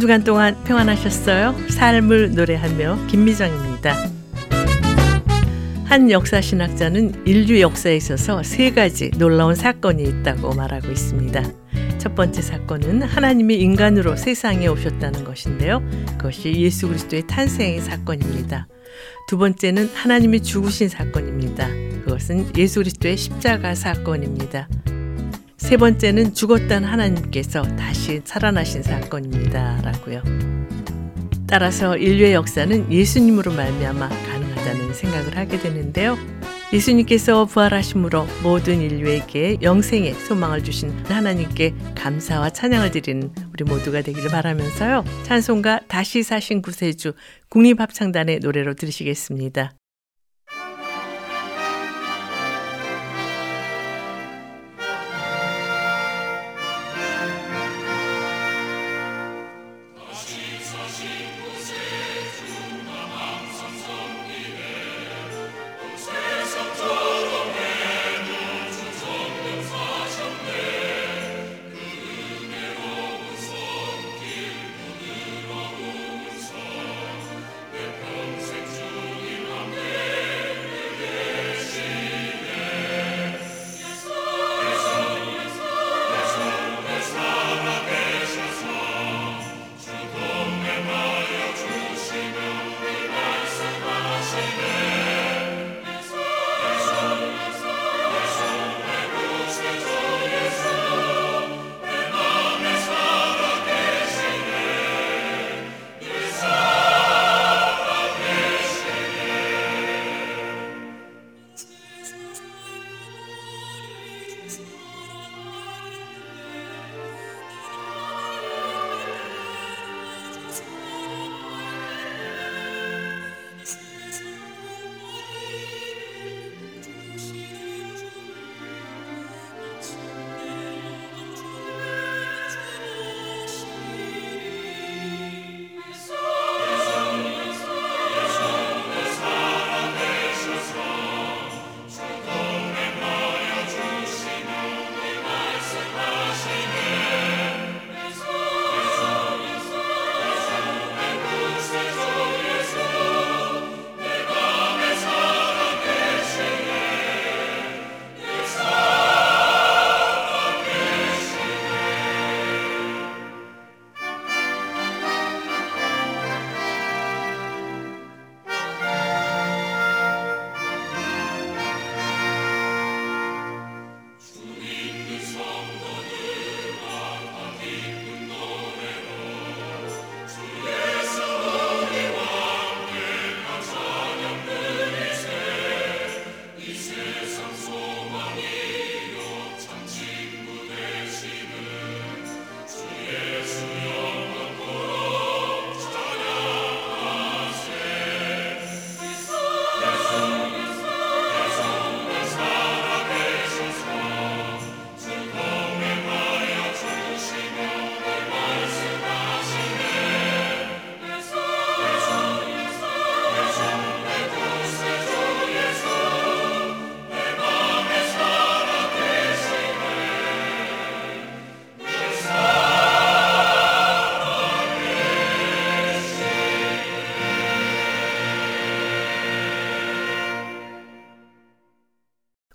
한 주간 동안 평안하셨어요? 삶을 노래하며 김미정입니다. 한 역사 신학자는 인류 역사에 있어서 세 가지 놀라운 사건이 있다고 말하고 있습니다. 첫 번째 사건은 하나님이 인간으로 세상에 오셨다는 것인데요. 그것이 예수 그리스도의 탄생의 사건입니다. 두 번째는 하나님이 죽으신 사건입니다. 그것은 예수 그리스도의 십자가 사건입니다. 세 번째는 죽었던 하나님께서 다시 살아나신 사건입니다. 라고요. 따라서 인류의 역사는 예수님으로 말미암아 가능하다는 생각을 하게 되는데요. 예수님께서 부활하심으로 모든 인류에게 영생의 소망을 주신 하나님께 감사와 찬양을 드리는 우리 모두가 되기를 바라면서요. 찬송가 다시 사신 구세주 국립합창단의 노래로 들으시겠습니다.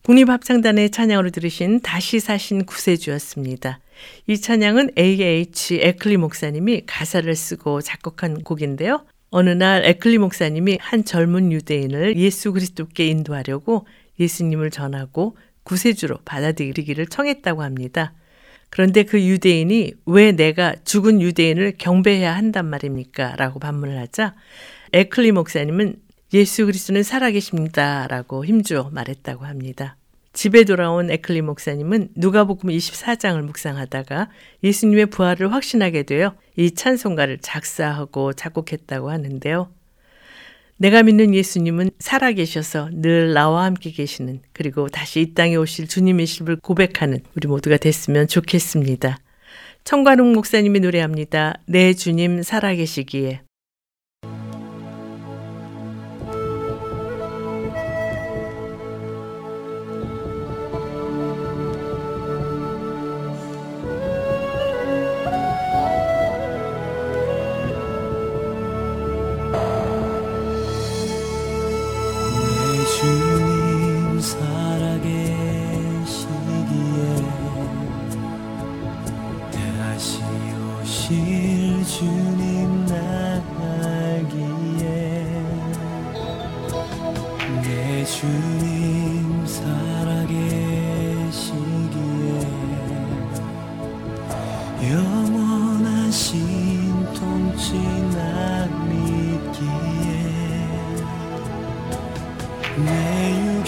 국립합창단의 찬양으로 들으신 다시 사신 구세주였습니다. 이 찬양은 A.H. 에클리 목사님이 가사를 쓰고 작곡한 곡인데요. 어느 날 에클리 목사님이 한 젊은 유대인을 예수 그리스도께 인도하려고 예수님을 전하고 구세주로 받아들이기를 청했다고 합니다. 그런데 그 유대인이 왜 내가 죽은 유대인을 경배해야 한단 말입니까? 라고 반문을 하자 에클리 목사님은 예수 그리스도는 살아계십니다. 라고 힘주어 말했다고 합니다. 집에 돌아온 에클리 목사님은 누가복음 24장을 묵상하다가 예수님의 부활을 확신하게 되어 이 찬송가를 작사하고 작곡했다고 하는데요. 내가 믿는 예수님은 살아계셔서 늘 나와 함께 계시는 그리고 다시 이 땅에 오실 주님의심을 고백하는 우리 모두가 됐으면 좋겠습니다. 청관웅 목사님이 노래합니다. 내 주님 살아계시기에. 내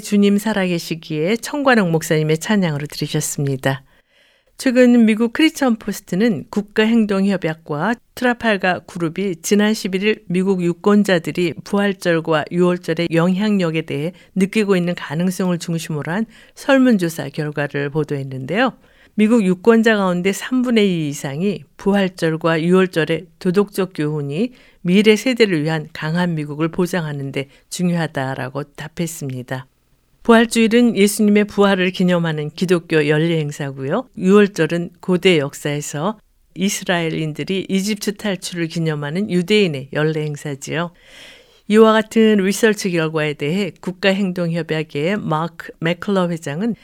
주님 살아계시기에 청관옥 목사님의 찬양으로 들으셨습니다. 최근 미국 크리스천 포스트는 국가행동협약과 트라팔가 그룹이 지난 11일 미국 유권자들이 부활절과 유월절의 영향력에 대해 느끼고 있는 가능성을 중심으로 한 설문조사 결과를 보도했는데요. 미국 유권자 가운데 3분의 2 이상이 부활절과 유월절의 도덕적 교훈이 미래 세대를 위한 강한 미국을 보장하는데 중요하다라고 답했습니다. 부활주일은 예수님의 부활을 기념하는 기독교 연례 행사고요. 유월절은 고대 역사에서 이스라엘인들이 이집트 탈출을 기념하는 유대인의 연례 행사지요. 이와 같은 리서치 결과에 대해 국가행동협약의 마크 맥클러 회장은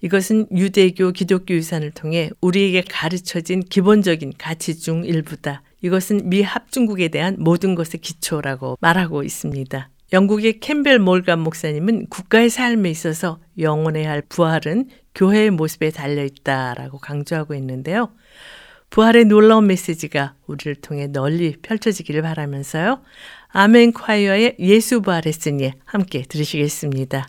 이것은 유대교 기독교 유산을 통해 우리에게 가르쳐진 기본적인 가치 중 일부다. 이것은 미 합중국에 대한 모든 것의 기초라고 말하고 있습니다. 영국의 캠벨 몰감 목사님은 국가의 삶에 있어서 영원해야 할 부활은 교회의 모습에 달려 있다라고 강조하고 있는데요. 부활의 놀라운 메시지가 우리를 통해 널리 펼쳐지기를 바라면서요. 아멘 콰이어의 예수 부활했으니 함께 들으시겠습니다.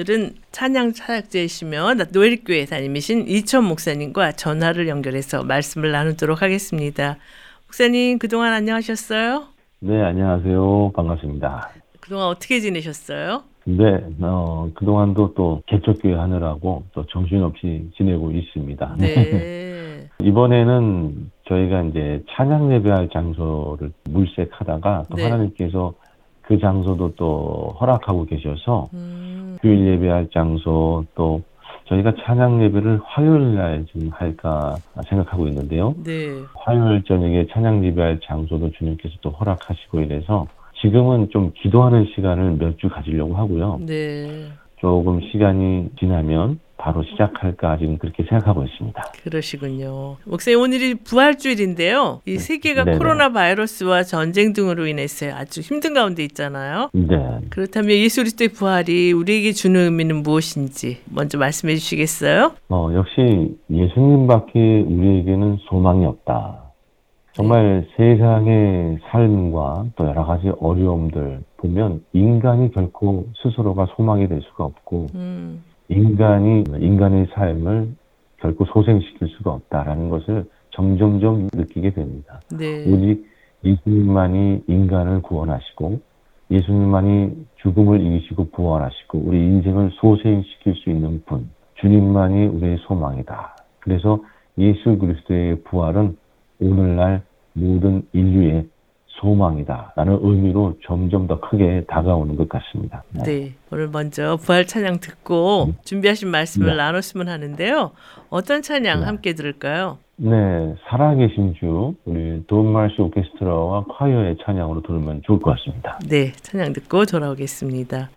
오늘은 찬양 차약제이시며 노엘교회 다니신 이천 목사님과 전화를 연결해서 말씀을 나누도록 하겠습니다. 목사님 그동안 안녕하셨어요? 네, 안녕하세요. 반갑습니다. 그동안 어떻게 지내셨어요? 네, 어, 그동안도 또 개척교회 하느라고 또 정신없이 지내고 있습니다. 네. 이번에는 저희가 이제 찬양 예배할 장소를 물색하다가 또 네. 하나님께서 그 장소도 또 허락하고 계셔서 음, 주일 예배할 장소 또 저희가 찬양 예배를 화요일 날 지금 할까 생각하고 있는데요. 네. 화요일 저녁에 찬양 예배할 장소도 주님께서 또 허락하시고 이래서 지금은 좀 기도하는 시간을 몇 주 가지려고 하고요. 네. 조금 시간이 지나면 바로 시작할까 지금 그렇게 생각하고 있습니다. 그러시군요. 목사님 오늘이 부활주일인데요. 이 세계가 네네. 코로나 바이러스와 전쟁 등으로 인해서 아주 힘든 가운데 있잖아요. 네. 그렇다면 예수 그리스도의 부활이 우리에게 주는 의미는 무엇인지 먼저 말씀해 주시겠어요? 어, 역시 예수님밖에 우리에게는 소망이 없다. 정말 세상의 삶과 또 여러 가지 어려움들 보면 인간이 결코 스스로가 소망이 될 수가 없고 음, 인간이 인간의 삶을 결코 소생시킬 수가 없다라는 것을 점점점 느끼게 됩니다. 네. 오직 예수님만이 인간을 구원하시고 예수님만이 죽음을 이기시고 부활하시고 우리 인생을 소생시킬 수 있는 분 주님만이 우리의 소망이다. 그래서 예수 그리스도의 부활은 오늘날 모든 인류의 소망이다. 라는 의미로 점점 더 크게 다가오는 것 같습니다. 네. 오늘 먼저 부활 찬양 듣고 준비하신 말씀을 네. 나눴으면 하는데요. 어떤 찬양 네. 함께 들을까요? 네, 살아계신 주 우리 돈마시 오케스트라와 콰이어의 찬양으로 들으면 좋을 것 같습니다. 네. 찬양 듣고 돌아오겠습니다.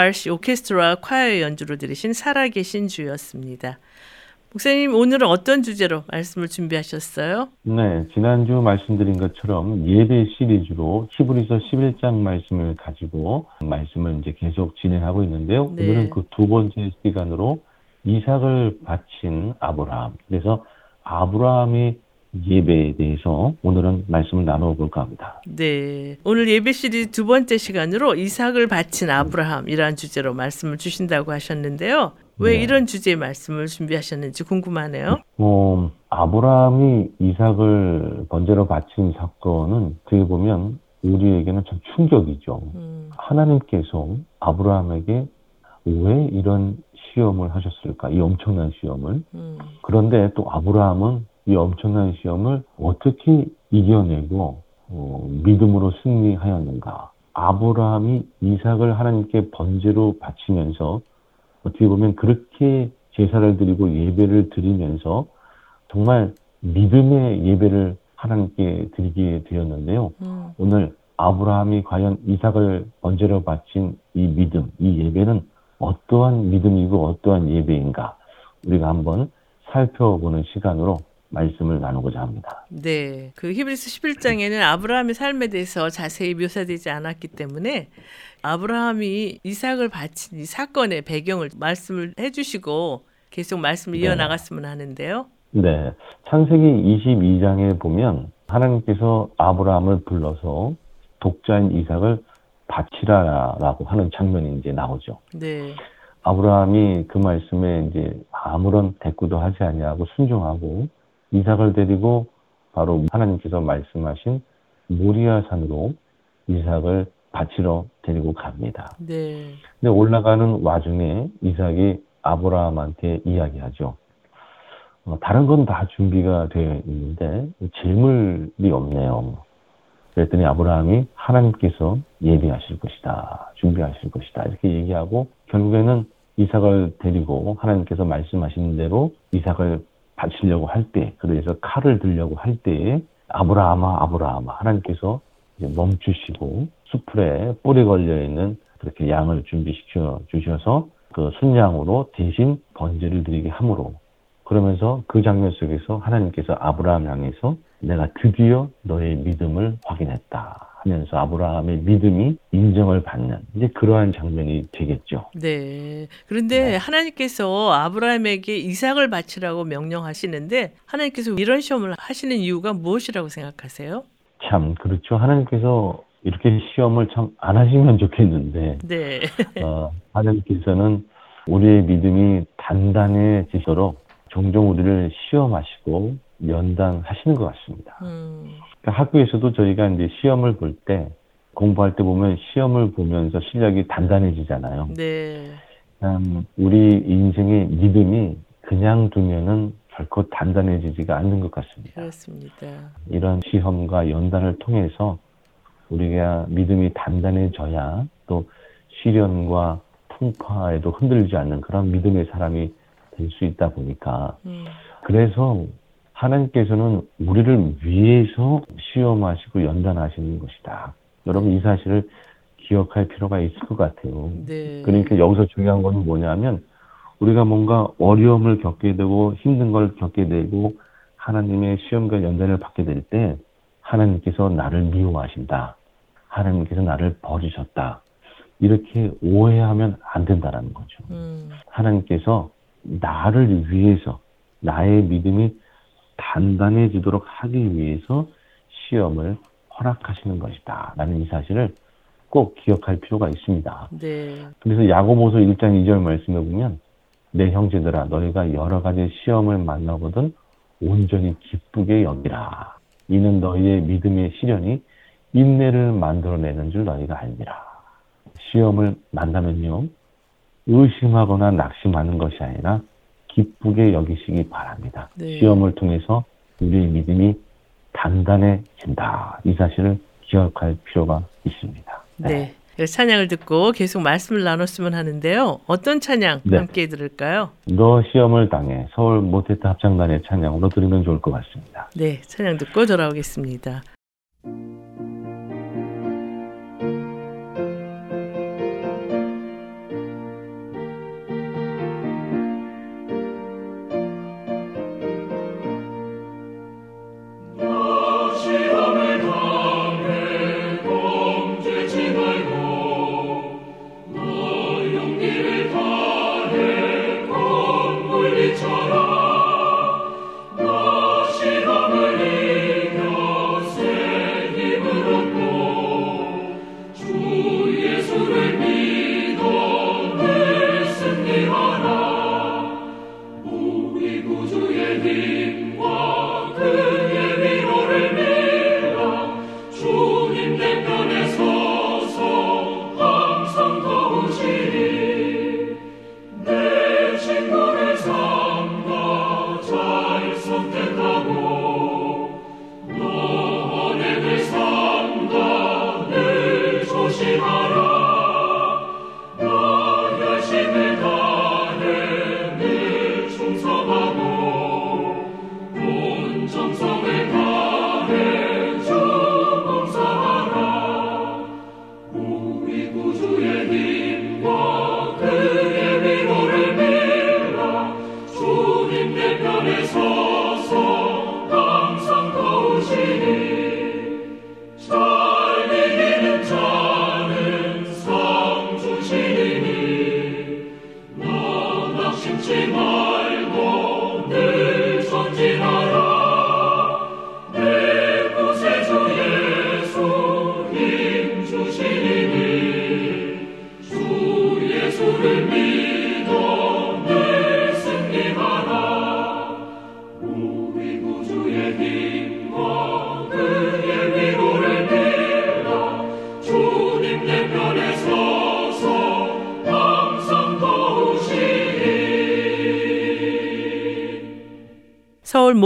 돈 말시 오케스트라 콰이어 연주로 들으신 살아계신 주였습니다. 목사님 오늘은 어떤 주제로 말씀을 준비하셨어요? 네, 지난주 말씀드린 것처럼 예배 시리즈로 히브리서 11장 말씀을 가지고 말씀을 이제 계속 진행하고 있는데요. 네. 오늘은 그 두 번째 시간으로 이삭을 바친 아브라함. 그래서 아브라함의 예배에 대해서 오늘은 말씀을 나누어 볼까 합니다. 네. 오늘 예배 시리즈 두 번째 시간으로 이삭을 바친 아브라함이라는 주제로 말씀을 주신다고 하셨는데요. 왜 네. 이런 주제의 말씀을 준비하셨는지 궁금하네요. 어, 아브라함이 이삭을 번제로 바친 사건은 어떻게 보면 우리에게는 참 충격이죠. 음, 하나님께서 아브라함에게 왜 이런 시험을 하셨을까? 이 엄청난 시험을. 음, 그런데 또 아브라함은 이 엄청난 시험을 어떻게 이겨내고 어, 믿음으로 승리하였는가? 아브라함이 이삭을 하나님께 번제로 바치면서 어떻게 보면 그렇게 제사를 드리고 예배를 드리면서 정말 믿음의 예배를 하나님께 드리게 되었는데요. 음, 오늘 아브라함이 과연 이삭을 번제로 바친 이 믿음, 이 예배는 어떠한 믿음이고 어떠한 예배인가 우리가 한번 살펴보는 시간으로 말씀을 나누고자 합니다. 네. 그 히브리스 11장에는 아브라함의 삶에 대해서 자세히 묘사되지 않았기 때문에 아브라함이 이삭을 바친 이 사건의 배경을 말씀을 해 주시고 계속 말씀을 네. 이어 나갔으면 하는데요. 네. 창세기 22장에 보면 하나님께서 아브라함을 불러서 독자인 이삭을 바치라라고 하는 장면이 이제 나오죠. 네. 아브라함이 그 말씀에 이제 아무런 대꾸도 하지 아니하고 순종하고 이삭을 데리고 바로 하나님께서 말씀하신 모리아 산으로 이삭을 바치러 데리고 갑니다. 네. 근데 올라가는 와중에 이삭이 아브라함한테 이야기하죠. 어, 다른 건 다 준비가 되어 있는데 질물이 없네요. 그랬더니 아브라함이 하나님께서 예비하실 것이다. 준비하실 것이다. 이렇게 얘기하고 결국에는 이삭을 데리고 하나님께서 말씀하신 대로 이삭을 바치려고 할 때, 그래서 칼을 들려고 할 때에 아브라함아, 아브라함아, 하나님께서 멈추시고 수풀에 뿔이 걸려 있는 그렇게 양을 준비시켜 주셔서 그 순양으로 대신 번제를 드리게 함으로. 그러면서 그 장면 속에서 하나님께서 아브라함 향해서 내가 드디어 너의 믿음을 확인했다 하면서 아브라함의 믿음이 인정을 받는 이제 그러한 장면이 되겠죠. 네. 그런데 네. 하나님께서 아브라함에게 이삭을 바치라고 명령하시는데 하나님께서 이런 시험을 하시는 이유가 무엇이라고 생각하세요? 참 그렇죠. 하나님께서 이렇게 시험을 참 안 하시면 좋겠는데 네. 어, 하나님께서는 우리의 믿음이 단단해지도록 종종 우리를 시험하시고 연단하시는 것 같습니다. 음, 그러니까 학교에서도 저희가 이제 시험을 볼 때 공부할 때 보면 시험을 보면서 실력이 단단해지잖아요. 네. 음, 우리 인생의 믿음이 그냥 두면은 결코 단단해지지가 않는 것 같습니다. 그렇습니다. 이런 시험과 연단을 통해서 우리가 믿음이 단단해져야 또 시련과 풍파에도 흔들리지 않는 그런 믿음의 사람이 될 수 있다 보니까 음, 그래서 하나님께서는 우리를 위해서 시험하시고 연단하시는 것이다. 여러분 이 사실을 기억할 필요가 있을 것 같아요. 네. 그러니까 여기서 중요한 건 뭐냐면 우리가 뭔가 어려움을 겪게 되고 힘든 걸 겪게 되고 하나님의 시험과 연단을 받게 될 때 하나님께서 나를 미워하신다. 하나님께서 나를 버리셨다. 이렇게 오해하면 안 된다라는 거죠. 음, 하나님께서 나를 위해서 나의 믿음이 단단해지도록 하기 위해서 시험을 허락하시는 것이다. 라는 이 사실을 꼭 기억할 필요가 있습니다. 네. 그래서 야고보서 1장 2절 말씀에 보면 내 형제들아 너희가 여러 가지 시험을 만나거든 온전히 기쁘게 여기라. 이는 너희의 믿음의 시련이 인내를 만들어내는 줄 너희가 알니라. 시험을 만나면요. 의심하거나 낙심하는 것이 아니라 기쁘게 여기시기 바랍니다. 네. 시험을 통해서 우리의 믿음이 단단해진다. 이 사실을 기억할 필요가 있습니다. 네. 찬양을 듣고 계속 말씀을 나눴으면 하는데요. 어떤 찬양 네. 함께 들을까요? 너 시험을 당해 서울 모태타 합창단의 찬양으로 들으면 좋을 것 같습니다. 네, 찬양 듣고 돌아오겠습니다.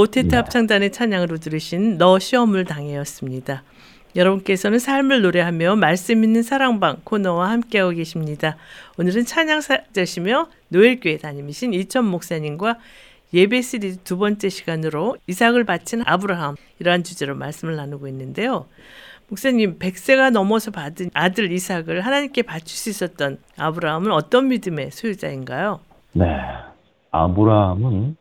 모테트 네. 합창단의 찬양으로 들으신 너 시험을 당해였습니다. 여러분께서는 삶을 노래하며 말씀 있는 사랑방 코너와 함께하고 계십니다. 오늘은 찬양사자시며 노엘교회 담임이신 이천 목사님과 예배 시리즈 두 번째 시간으로 이삭을 바친 아브라함 이러한 주제로 말씀을 나누고 있는데요. 목사님, 100세가 넘어서 받은 아들 이삭을 하나님께 바칠 수 있었던 아브라함은 어떤 믿음의 소유자인가요? 네. 아브라함은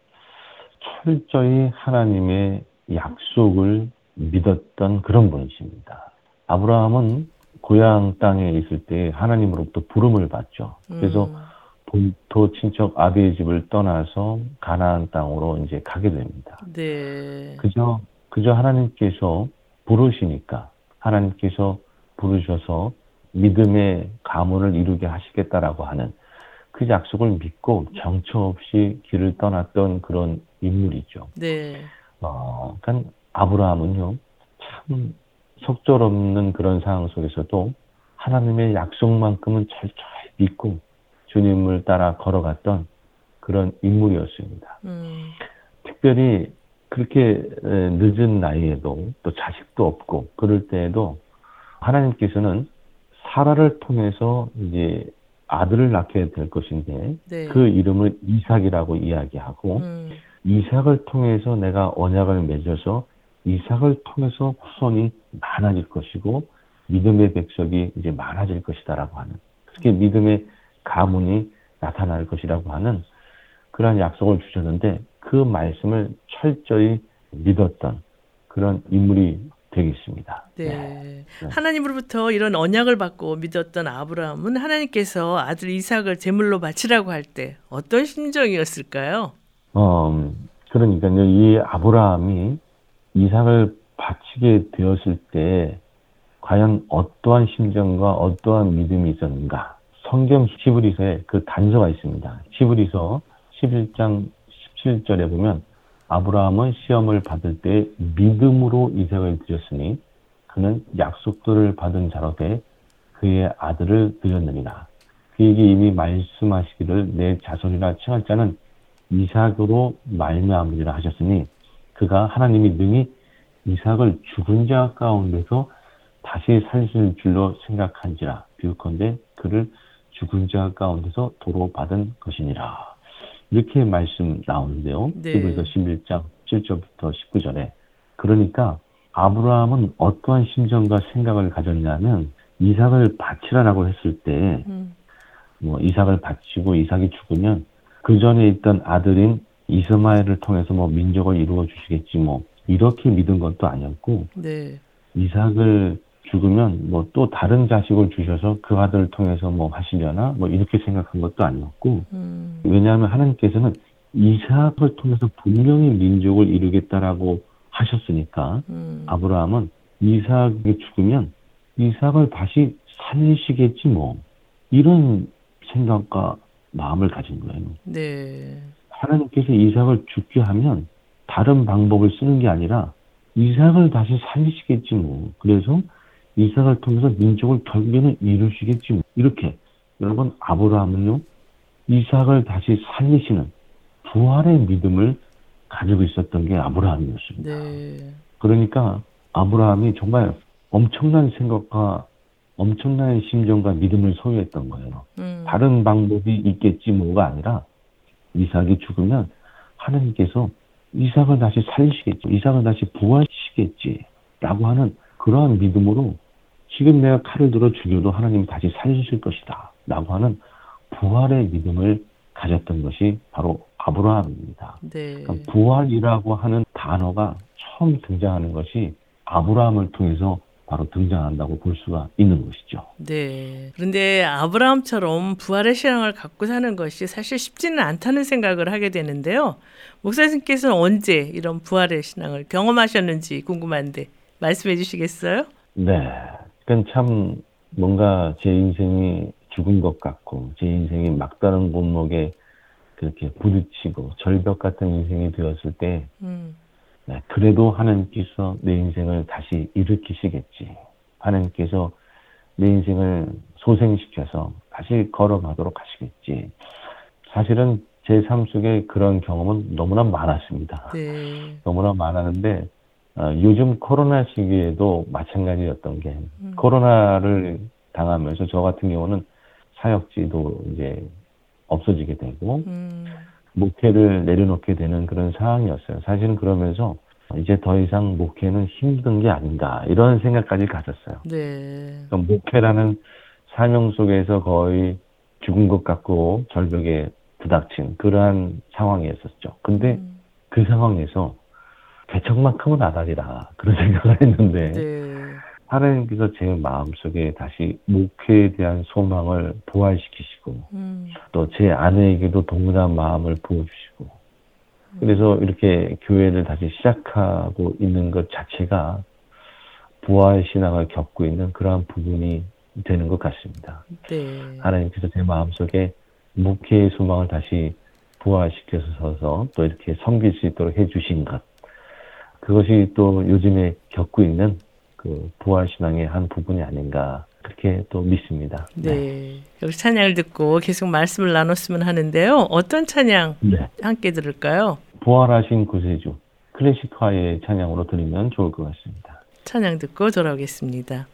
철저히 하나님의 약속을 믿었던 그런 분이십니다. 아브라함은 고향 땅에 있을 때 하나님으로부터 부름을 받죠. 그래서 음, 본토 친척 아비의 집을 떠나서 가나안 땅으로 이제 가게 됩니다. 네. 그저 그저 하나님께서 부르시니까 하나님께서 부르셔서 믿음의 가문을 이루게 하시겠다라고 하는 그 약속을 믿고 정처 없이 길을 떠났던 그런 인물이죠. 네. 어, 그러니까 아브라함은요 참 속절없는 그런 상황 속에서도 하나님의 약속만큼은 철저히 믿고 주님을 따라 걸어갔던 그런 인물이었습니다. 음, 특별히 그렇게 에, 늦은 나이에도 또 자식도 없고 그럴 때에도 하나님께서는 사라를 통해서 이제 아들을 낳게 될 것인데 네. 그 이름을 이삭이라고 이야기하고 음, 이삭을 통해서 내가 언약을 맺어서 이삭을 통해서 후손이 많아질 것이고 믿음의 백성이 이제 많아질 것이다라고 하는 그렇게 믿음의 가문이 나타날 것이라고 하는 그러한 약속을 주셨는데 그 말씀을 철저히 믿었던 그런 인물이 되겠습니다. 네. 하나님으로부터 이런 언약을 받고 믿었던 아브라함은 하나님께서 아들 이삭을 제물로 바치라고 할 때 어떤 심정이었을까요? 어, 그러니까요, 이 아브라함이 이삭을 바치게 되었을 때 과연 어떠한 심정과 어떠한 믿음이 있었는가? 성경 시브리서에 그 단서가 있습니다. 시브리서 11장 17절에 보면 아브라함은 시험을 받을 때 믿음으로 이삭을 드렸으니 그는 약속들을 받은 자로 돼 그의 아들을 드렸느니라. 그에게 이미 말씀하시기를 내 자손이라 칭할 자는 이삭으로 말미암으리라 하셨으니 그가 하나님이 능히 이삭을 죽은 자 가운데서 다시 살릴 줄로 생각한지라 비유컨대 그를 죽은 자 가운데서 도로 받은 것이니라 이렇게 말씀 나오는데요. 네. 히브리서 11장 7절부터 19절에 그러니까 아브라함은 어떠한 심정과 생각을 가졌냐면 이삭을 바치라라고 했을 때 음, 뭐 이삭을 바치고 이삭이 죽으면 그 전에 있던 아들인 이스마엘을 통해서 뭐 민족을 이루어 주시겠지 뭐 이렇게 믿은 것도 아니었고 네. 이삭을 죽으면 뭐 또 다른 자식을 주셔서 그 아들을 통해서 뭐 하시려나 뭐 이렇게 생각한 것도 아니었고 음, 왜냐하면 하나님께서는 이삭을 통해서 분명히 민족을 이루겠다라고 하셨으니까 음, 아브라함은 이삭이 죽으면 이삭을 다시 살리시겠지 뭐 이런 생각과 마음을 가진 거예요. 네. 하나님께서 이삭을 죽게 하면 다른 방법을 쓰는 게 아니라 이삭을 다시 살리시겠지 뭐. 그래서 이삭을 통해서 민족을 결국에는 이루시겠지 뭐. 이렇게 여러분 아브라함은요 이삭을 다시 살리시는 부활의 믿음을 가지고 있었던 게 아브라함이었습니다. 네. 그러니까 아브라함이 정말 엄청난 생각과 엄청난 심정과 믿음을 소유했던 거예요. 음, 다른 방법이 있겠지 뭐가 아니라 이삭이 죽으면 하나님께서 이삭을 다시 살리시겠지, 이삭을 다시 부활시키겠지라고 하는 그러한 믿음으로 지금 내가 칼을 들어 죽여도 하나님이 다시 살리실 것이다 라고 하는 부활의 믿음을 가졌던 것이 바로 아브라함입니다. 네. 그러니까 부활이라고 하는 단어가 처음 등장하는 것이 아브라함을 통해서 바로 등장한다고 볼 수가 있는 것이죠. 네. 그런데 아브라함처럼 부활의 신앙을 갖고 사는 것이 사실 쉽지는 않다는 생각을 하게 되는데요. 목사님께서는 언제 이런 부활의 신앙을 경험하셨는지 궁금한데 말씀해 주시겠어요? 네. 그건 참 뭔가 제 인생이 죽은 것 같고 제 인생이 막다른 골목에 그렇게 부딪히고 절벽 같은 인생이 되었을 때 음, 네, 그래도 하나님께서 내 인생을 다시 일으키시겠지. 하나님께서 내 인생을 소생시켜서 다시 걸어가도록 하시겠지. 사실은 제 삶 속에 그런 경험은 너무나 많았습니다. 네. 너무나 많았는데 어, 요즘 코로나 시기에도 마찬가지였던 게 음. 코로나를 당하면서 저 같은 경우는 사역지도 이제 없어지게 되고 음. 목회를 내려놓게 되는 그런 상황이었어요. 사실은 그러면서 이제 더 이상 목회는 힘든 게 아닌가 이런 생각까지 가졌어요. 네. 그러니까 목회라는 사명 속에서 거의 죽은 것 같고 절벽에 부닥친 그러한 상황이었었죠. 근데 음. 그 상황에서 개척만큼은 나다리라 그런 생각을 했는데 네. 하나님께서 제 마음속에 다시 목회에 대한 소망을 부활시키시고 음. 또제 아내에게도 동일한 마음을 부어주시고 그래서 이렇게 교회를 다시 시작하고 있는 것 자체가 부활 신앙을 겪고 있는 그러한 부분이 되는 것 같습니다. 네. 하나님께서 제 마음속에 목회의 소망을 다시 부활시켜서 또 이렇게 섬길 수 있도록 해주신 것 그것이 또 요즘에 겪고 있는 그 부활 신앙의 한 부분이 아닌가 그렇게 또 믿습니다. 네. 여기 찬양을 듣고 계속 말씀을 나눴으면 하는데요. 어떤 찬양 네. 함께 들을까요? 부활하신 구세주 클래식화의 찬양으로 드리면 좋을 것 같습니다. 찬양 듣고 돌아오겠습니다.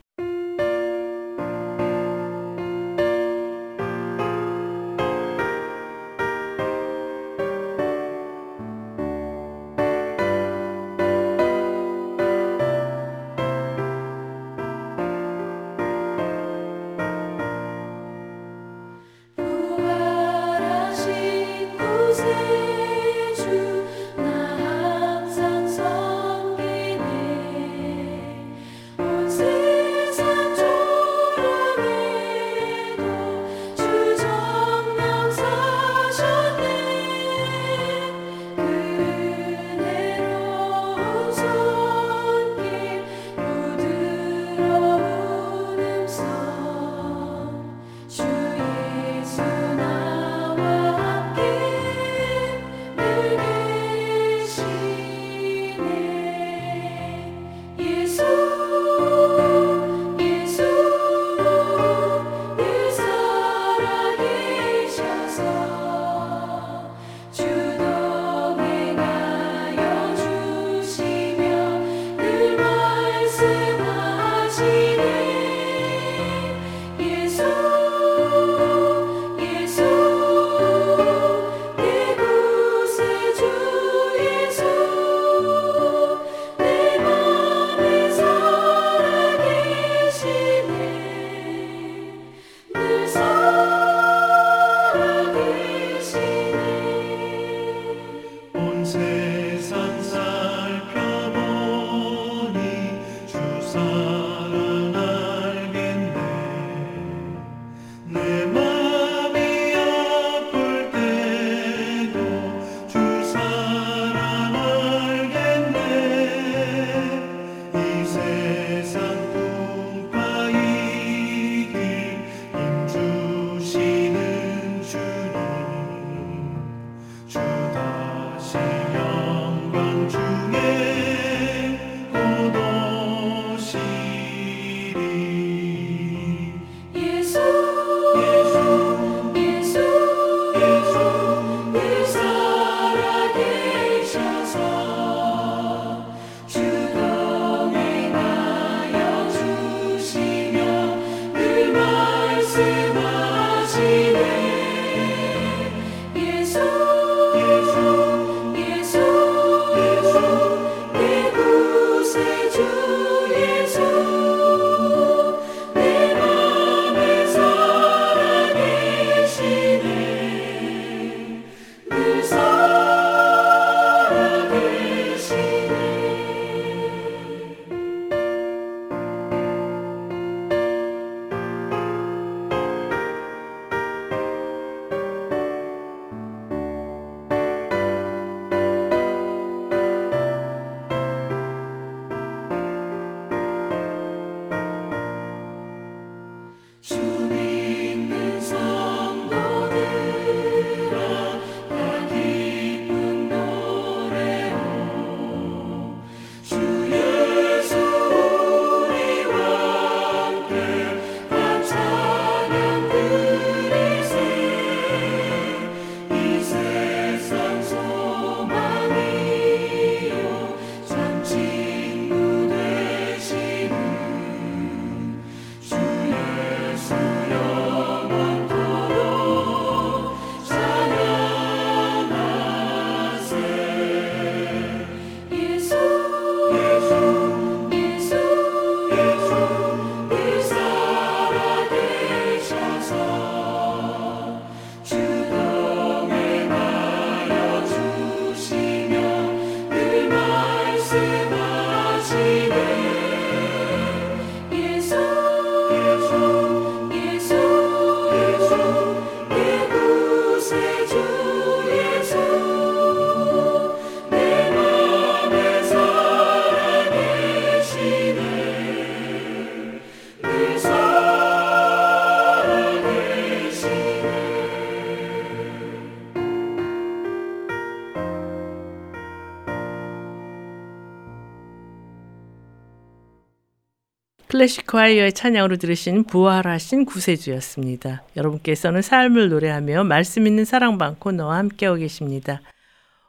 클래식 콰이어의 찬양으로 들으신 부활하신 구세주였습니다. 여러분께서는 삶을 노래하며 말씀 있는 사랑방 코너와 함께하고 계십니다.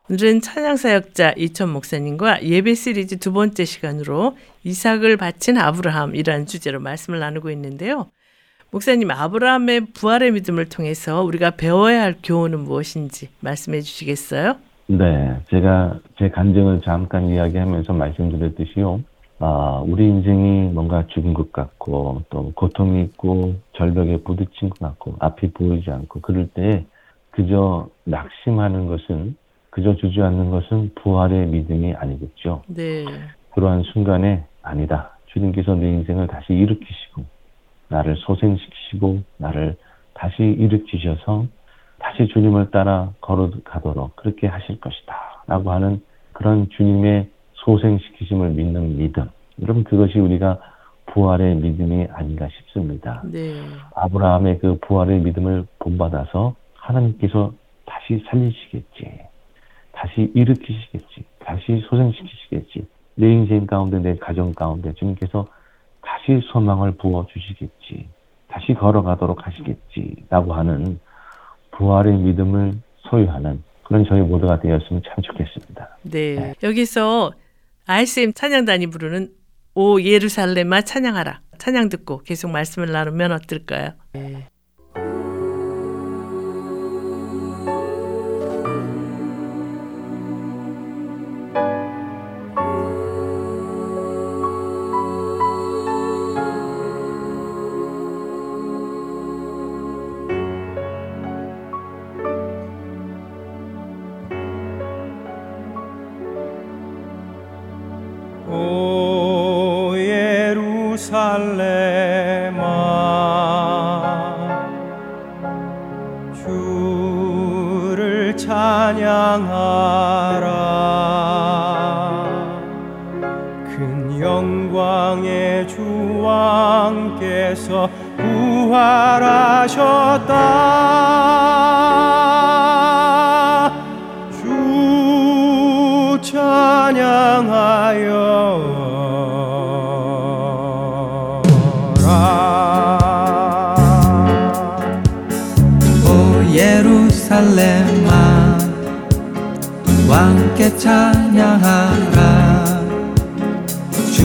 오늘은 찬양사역자 이천 목사님과 예배 시리즈 두 번째 시간으로 이삭을 바친 아브라함이라는 주제로 말씀을 나누고 있는데요. 목사님, 아브라함의 부활의 믿음을 통해서 우리가 배워야 할 교훈은 무엇인지 말씀해 주시겠어요? 네, 제가 제 간증을 잠깐 이야기하면서 말씀드렸듯이요. 아, 우리 인생이 뭔가 죽은 것 같고 또 고통이 있고 절벽에 부딪힌 것 같고 앞이 보이지 않고 그럴 때 그저 낙심하는 것은 그저 주저앉는 것은 부활의 믿음이 아니겠죠. 네. 그러한 순간에 아니다. 주님께서 내 인생을 다시 일으키시고 나를 소생시키시고 나를 다시 일으키셔서 다시 주님을 따라 걸어가도록 그렇게 하실 것이다. 라고 하는 그런 주님의 소생시키심을 믿는 믿음. 여러분 그것이 우리가 부활의 믿음이 아닌가 싶습니다. 네. 아브라함의 그 부활의 믿음을 본받아서 하나님께서 다시 살리시겠지. 다시 일으키시겠지. 다시 소생시키시겠지. 내 인생 가운데 내 가정 가운데 주님께서 다시 소망을 부어 주시겠지. 다시 걸어가도록 하시겠지. 라고 하는 부활의 믿음을 소유하는 그런 저희 모두가 되었으면 참 좋겠습니다. 네. 네. 여기서 RCM 찬양단이 부르는 오 예루살렘아 찬양하라. 찬양 듣고 계속 말씀을 나누면 어떨까요? 네.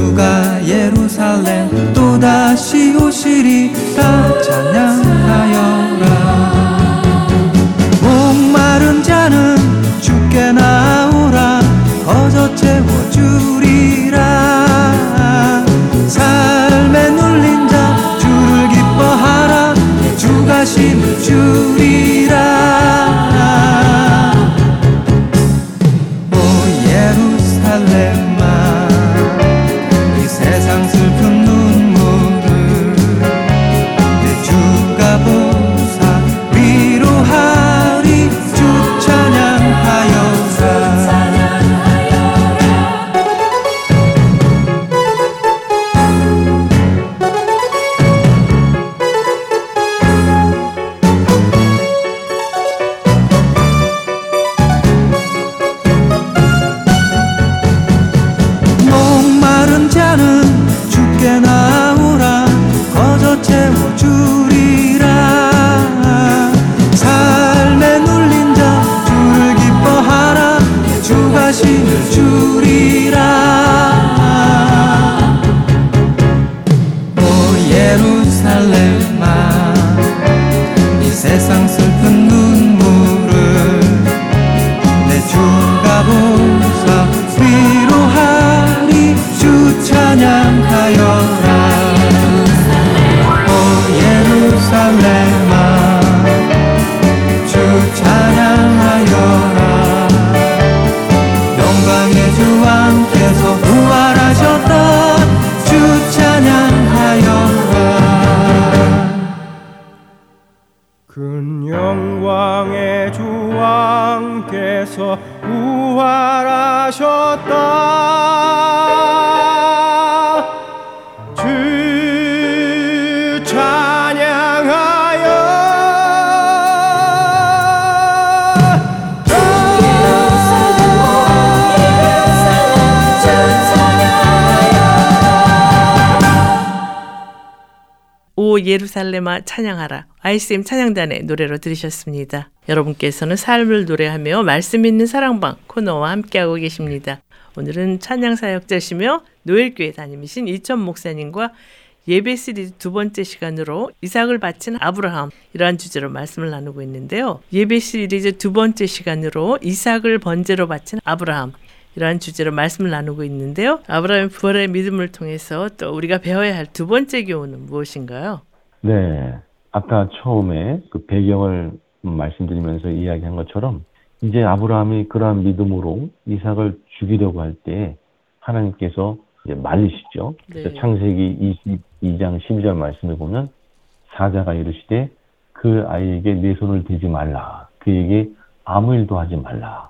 주가 예루살렘 또다시 오시리라 찬양하여라. 목마른 자는 주께 나오라. 거저 채워주리라. 삶에 눌린 자 주를 기뻐하라. 주가 심을 주리라 영광의 주 왕께서 부활하셨다 오 예루살렘아 찬양하라 ICM 찬양단의 노래로 들으셨습니다. 여러분께서는 삶을 노래하며 말씀 있는 사랑방 코너와 함께하고 계십니다. 오늘은 찬양 사역자시며 노엘교회 담임이신 이천 목사님과 예배 시리즈 두 번째 시간으로 이삭을 바친 아브라함 이러한 주제로 말씀을 나누고 있는데요. 예배 시리즈 두 번째 시간으로 이삭을 번제로 바친 아브라함 이러한 주제로 말씀을 나누고 있는데요. 아브라함의 부활의 믿음을 통해서 또 우리가 배워야 할 두 번째 교훈은 무엇인가요? 네. 아까 처음에 그 배경을 말씀드리면서 이야기한 것처럼 이제 아브라함이 그러한 믿음으로 이삭을 죽이려고 할 때 하나님께서 이제 말리시죠. 네. 창세기 22장 12절 말씀을 보면 사자가 이르시되 그 아이에게 내 손을 대지 말라. 그에게 아무 일도 하지 말라.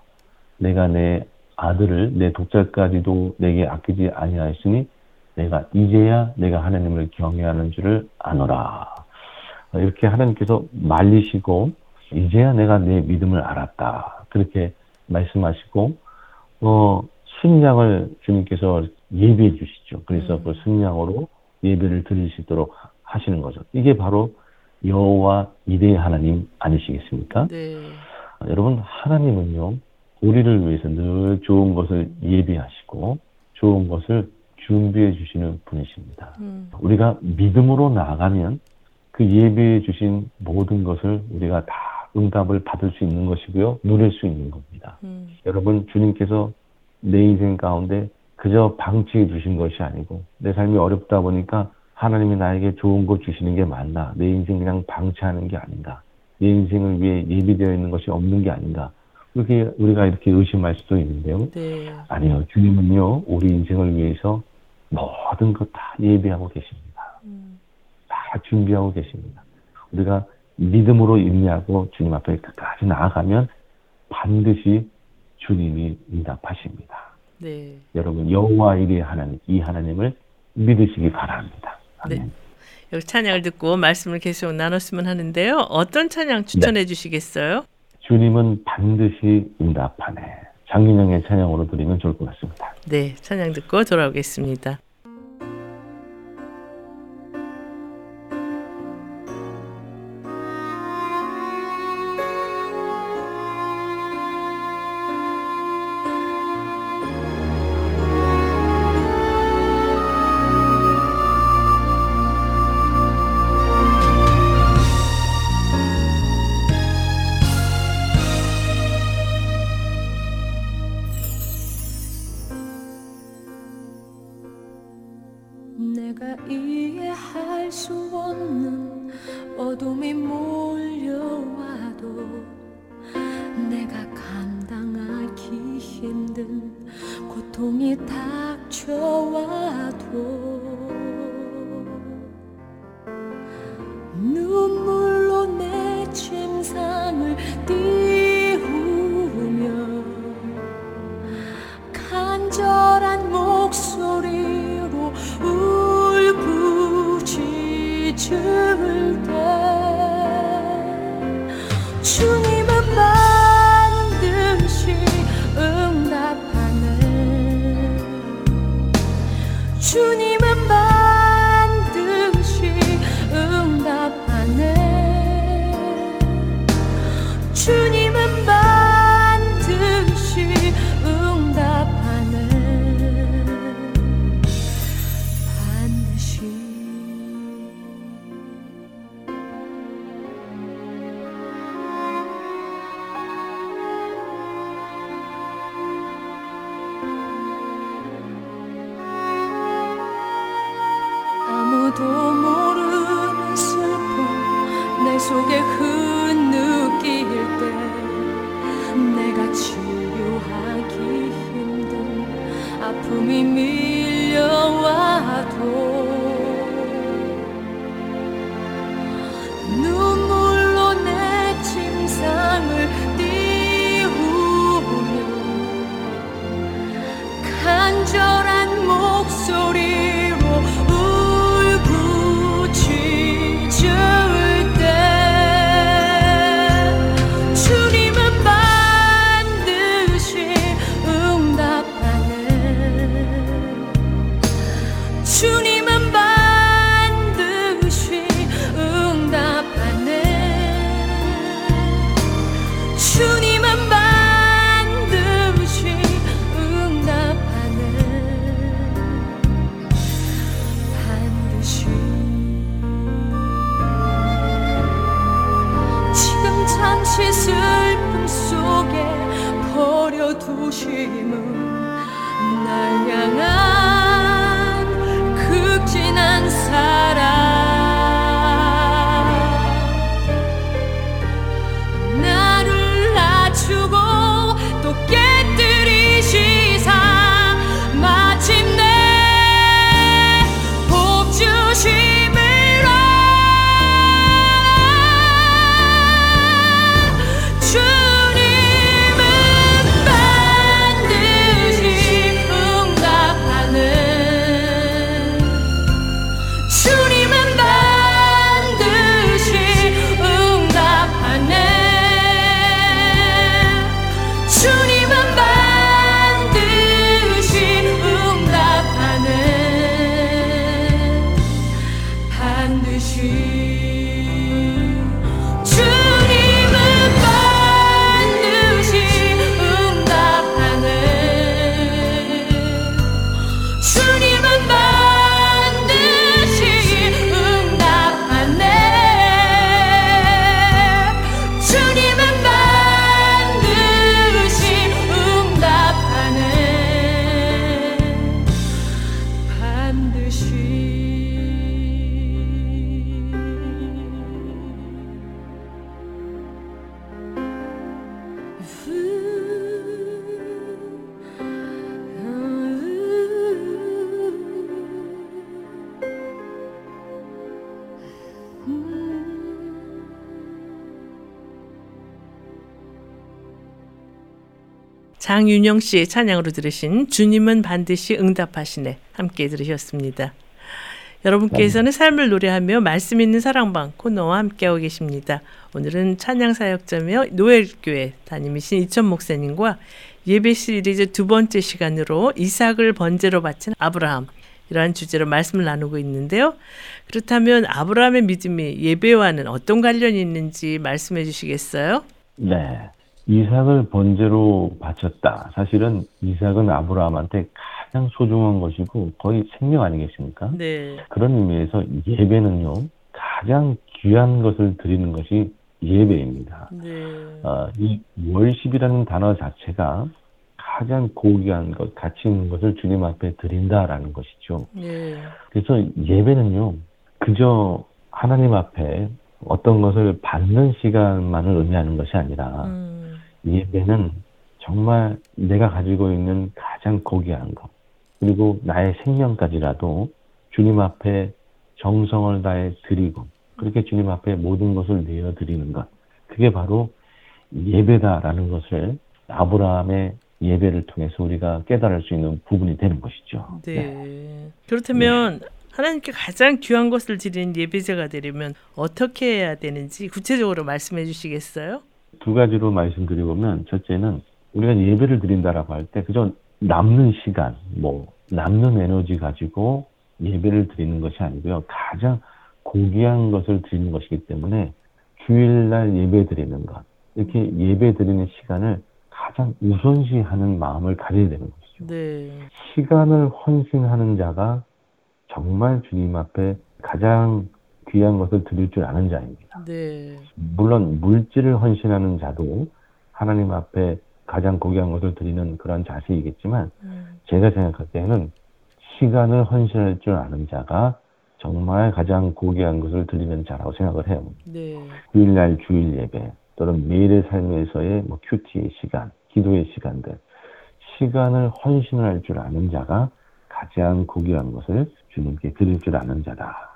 내가 내 아들을 내 독자까지도 내게 아끼지 아니하였으니 내가 이제야 내가 하나님을 경외하는 줄을 아노라. 이렇게 하나님께서 말리시고 이제야 내가 내 믿음을 알았다. 그렇게 말씀하시고 어 순양을 주님께서 예비해 주시죠. 그래서 그 순양으로 예배를 드리시도록 하시는 거죠. 이게 바로 여호와 이레의 하나님 아니시겠습니까? 네. 아, 여러분 하나님은요 우리를 위해서 늘 좋은 것을 예비하시고 좋은 것을 준비해 주시는 분이십니다. 음. 우리가 믿음으로 나아가면 그 예비해 주신 모든 것을 우리가 다 응답을 받을 수 있는 것이고요 누릴 수 있는 겁니다. 음. 여러분 주님께서 내 인생 가운데 그저 방치해 주신 것이 아니고 내 삶이 어렵다 보니까 하나님이 나에게 좋은 거 주시는 게 맞나 내 인생 그냥 방치하는 게 아닌가 내 인생을 위해 예비되어 있는 것이 없는 게 아닌가 그렇게 우리가 이렇게 의심할 수도 있는데요 네. 아니요 주님은요 우리 인생을 위해서 모든 것 다 예비하고 계십니다 음. 다 준비하고 계십니다 우리가 믿음으로 인내하고 주님 앞에 끝까지 나아가면 반드시 주님이 응답하십니다. 네. 여러분 여호와 일의 하나님 이 하나님을 믿으시기 바랍니다. 아멘. 네. 여기 찬양을 듣고 말씀을 계속 나눴으면 하는데요. 어떤 찬양 추천해 네. 주시겠어요? 주님은 반드시 응답하네. 장윤영의 찬양으로 드리면 좋을 것 같습니다. 네, 찬양 듣고 돌아오겠습니다. 속에 버려두심은 날 향한 장윤영 씨의 찬양으로 들으신 주님은 반드시 응답하시네 함께 들으셨습니다. 여러분께서는 삶을 노래하며 말씀 있는 사랑방 코너와 함께하고 계십니다. 오늘은 찬양 사역자며 노엘교회 담임이신 이천 목사님과 예배 시리즈 두 번째 시간으로 이삭을 번제로 바친 아브라함 이러한 주제로 말씀을 나누고 있는데요. 그렇다면 아브라함의 믿음이 예배와는 어떤 관련이 있는지 말씀해 주시겠어요? 네. 이삭을 번제로 바쳤다. 사실은 이삭은 아브라함한테 가장 소중한 것이고 거의 생명 아니겠습니까? 네. 그런 의미에서 예배는요, 가장 귀한 것을 드리는 것이 예배입니다. 네. 어, 이 월십이라는 단어 자체가 가장 고귀한 것, 가치 있는 것을 주님 앞에 드린다라는 것이죠. 네. 그래서 예배는요, 그저 하나님 앞에 어떤 것을 받는 시간만을 의미하는 것이 아니라 음, 예배는 정말 내가 가지고 있는 가장 고귀한 것, 그리고 나의 생명까지라도 주님 앞에 정성을 다해 드리고, 그렇게 주님 앞에 모든 것을 내어드리는 것. 그게 바로 예배다라는 것을 아브라함의 예배를 통해서 우리가 깨달을 수 있는 부분이 되는 것이죠. 네. 그렇다면 하나님께 가장 귀한 것을 드리는 예배자가 되려면 어떻게 해야 되는지 구체적으로 말씀해 주시겠어요? 두 가지로 말씀드려보면, 첫째는 우리가 예배를 드린다라고 할 때, 그저 남는 시간, 뭐, 남는 에너지 가지고 예배를 드리는 것이 아니고요. 가장 고귀한 것을 드리는 것이기 때문에 주일날 예배 드리는 것, 이렇게 예배 드리는 시간을 가장 우선시하는 마음을 가져야 되는 것이죠. 네. 시간을 헌신하는 자가 정말 주님 앞에 가장 귀한 것을 드릴 줄 아는 자입니다. 네. 물론 물질을 헌신하는 자도 하나님 앞에 가장 고귀한 것을 드리는 그런 자세이겠지만 음, 제가 생각할 때는 시간을 헌신할 줄 아는 자가 정말 가장 고귀한 것을 드리는 자라고 생각을 해요. 네. 주일날 주일 예배 또는 매일의 삶에서의 뭐 큐티의 시간, 기도의 시간들 시간을 헌신할 줄 아는 자가 가장 고귀한 것을 주님께 드릴 줄 아는 자다.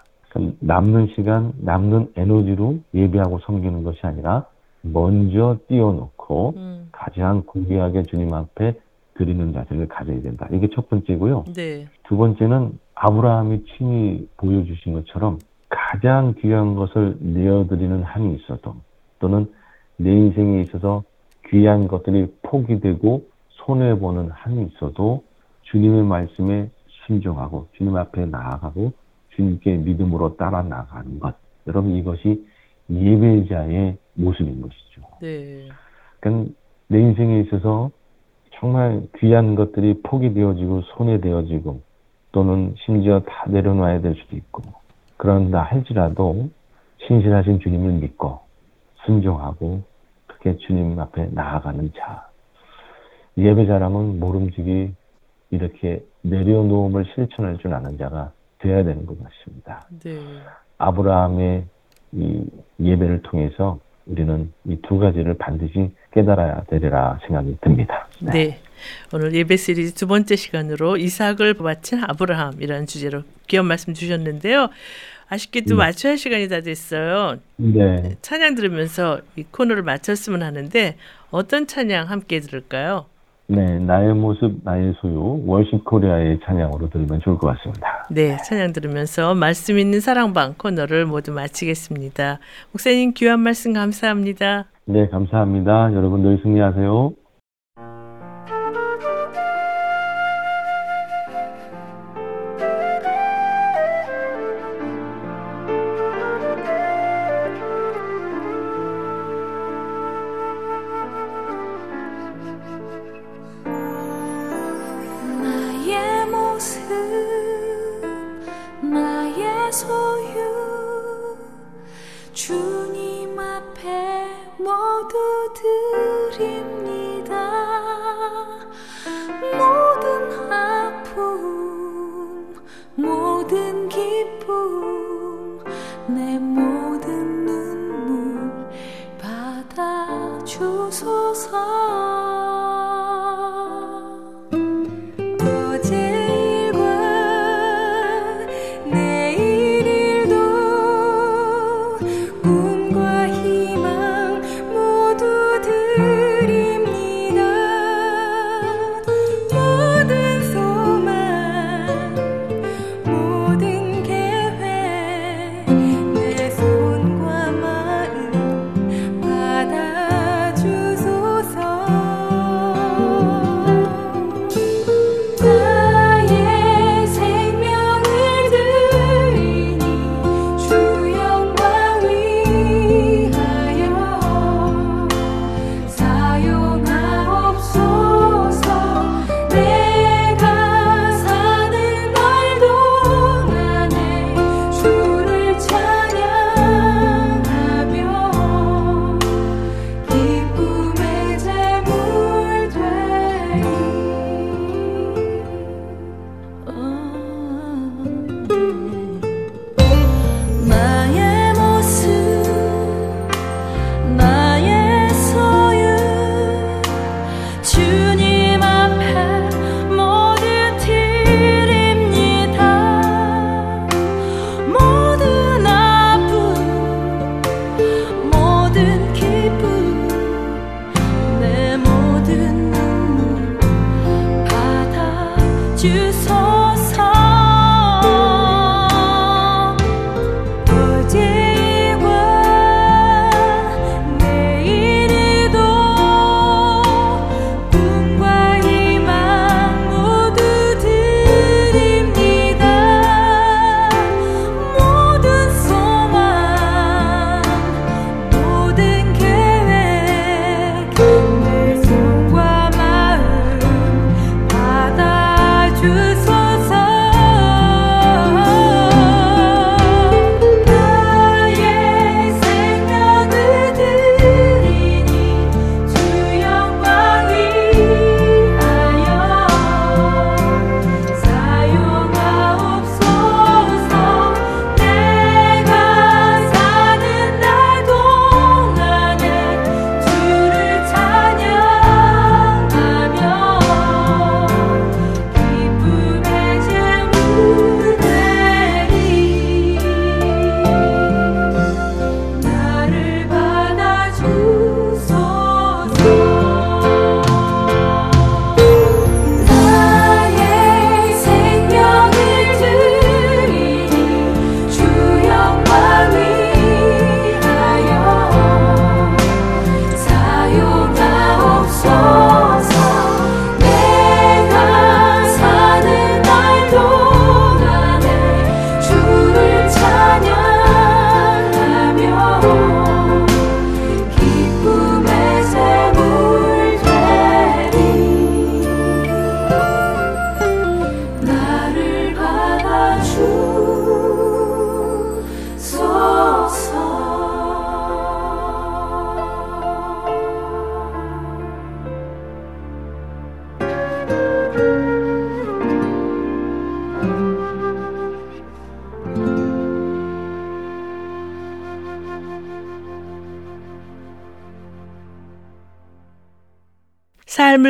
남는 시간, 남는 에너지로 예배하고 섬기는 것이 아니라 먼저 띄워놓고 음, 가장 고귀하게 주님 앞에 드리는 자세를 가져야 된다. 이게 첫 번째고요. 네. 두 번째는 아브라함이 친히 보여주신 것처럼 가장 귀한 것을 내어드리는 한이 있어도 또는 내 인생에 있어서 귀한 것들이 포기되고 손해보는 한이 있어도 주님의 말씀에 순종하고 주님 앞에 나아가고 주님께 믿음으로 따라 나가는 것. 여러분 이것이 예배자의 모습인 것이죠. 네. 그러니까 내 인생에 있어서 정말 귀한 것들이 포기되어지고 손해되어지고 또는 심지어 다 내려놔야 될 수도 있고 그런다 할지라도 신실하신 주님을 믿고 순종하고 크게 주님 앞에 나아가는 자. 예배자라면 모름지기 이렇게 내려놓음을 실천할 줄 아는 자가 되어야 되는 것 같습니다. 네. 아브라함의 이 예배를 통해서 우리는 이 두 가지를 반드시 깨달아야 되리라 생각이 듭니다. 네. 오늘 예배 시리즈 두 번째 시간으로 이삭을 바친 아브라함이라는 주제로 귀한 말씀 주셨는데요. 아쉽게도 네. 마쳐야 할 시간이 다 됐어요. 네. 찬양 들으면서 이 코너를 마쳤으면 하는데 어떤 찬양 함께 들을까요? 네, 나의 모습, 나의 소유, 워십 코리아의 찬양으로 들으면 좋을 것 같습니다. 네, 찬양 들으면서 말씀 있는 사랑방 코너를 모두 마치겠습니다. 목사님 귀한 말씀 감사합니다. 네, 감사합니다. 여러분 늘 승리하세요.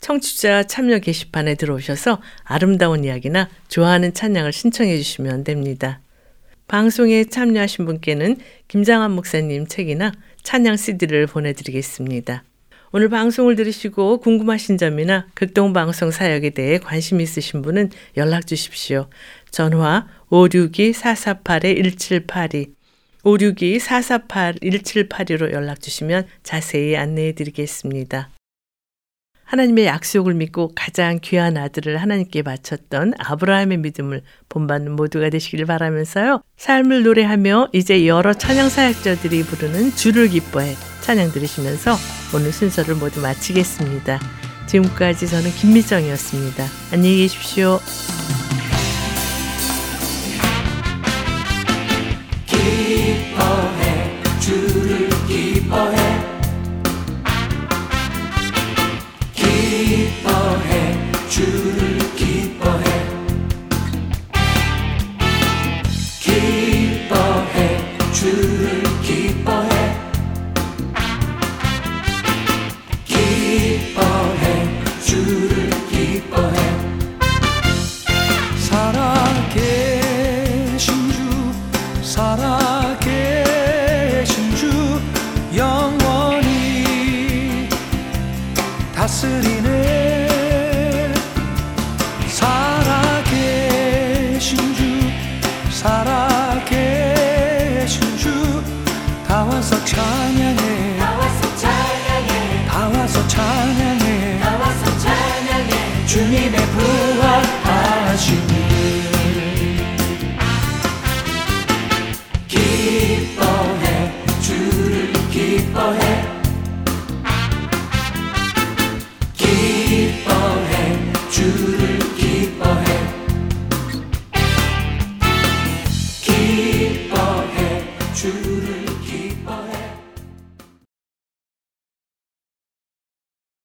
청취자 참여 게시판에 들어오셔서 아름다운 이야기나 좋아하는 찬양을 신청해 주시면 됩니다. 방송에 참여하신 분께는 김장한 목사님 책이나 찬양 CD를 보내드리겠습니다. 오늘 방송을 들으시고 궁금하신 점이나 극동방송 사역에 대해 관심 있으신 분은 연락 주십시오. 전화 562-448-1782 562-448-1782로 연락 주시면 자세히 안내해 드리겠습니다. 하나님의 약속을 믿고 가장 귀한 아들을 하나님께 바쳤던 아브라함의 믿음을 본받는 모두가 되시길 바라면서요. 삶을 노래하며 이제 여러 찬양 사역자들이 부르는 주를 기뻐해 찬양 들으시면서 오늘 순서를 모두 마치겠습니다. 지금까지 저는 김미정이었습니다. 안녕히 계십시오.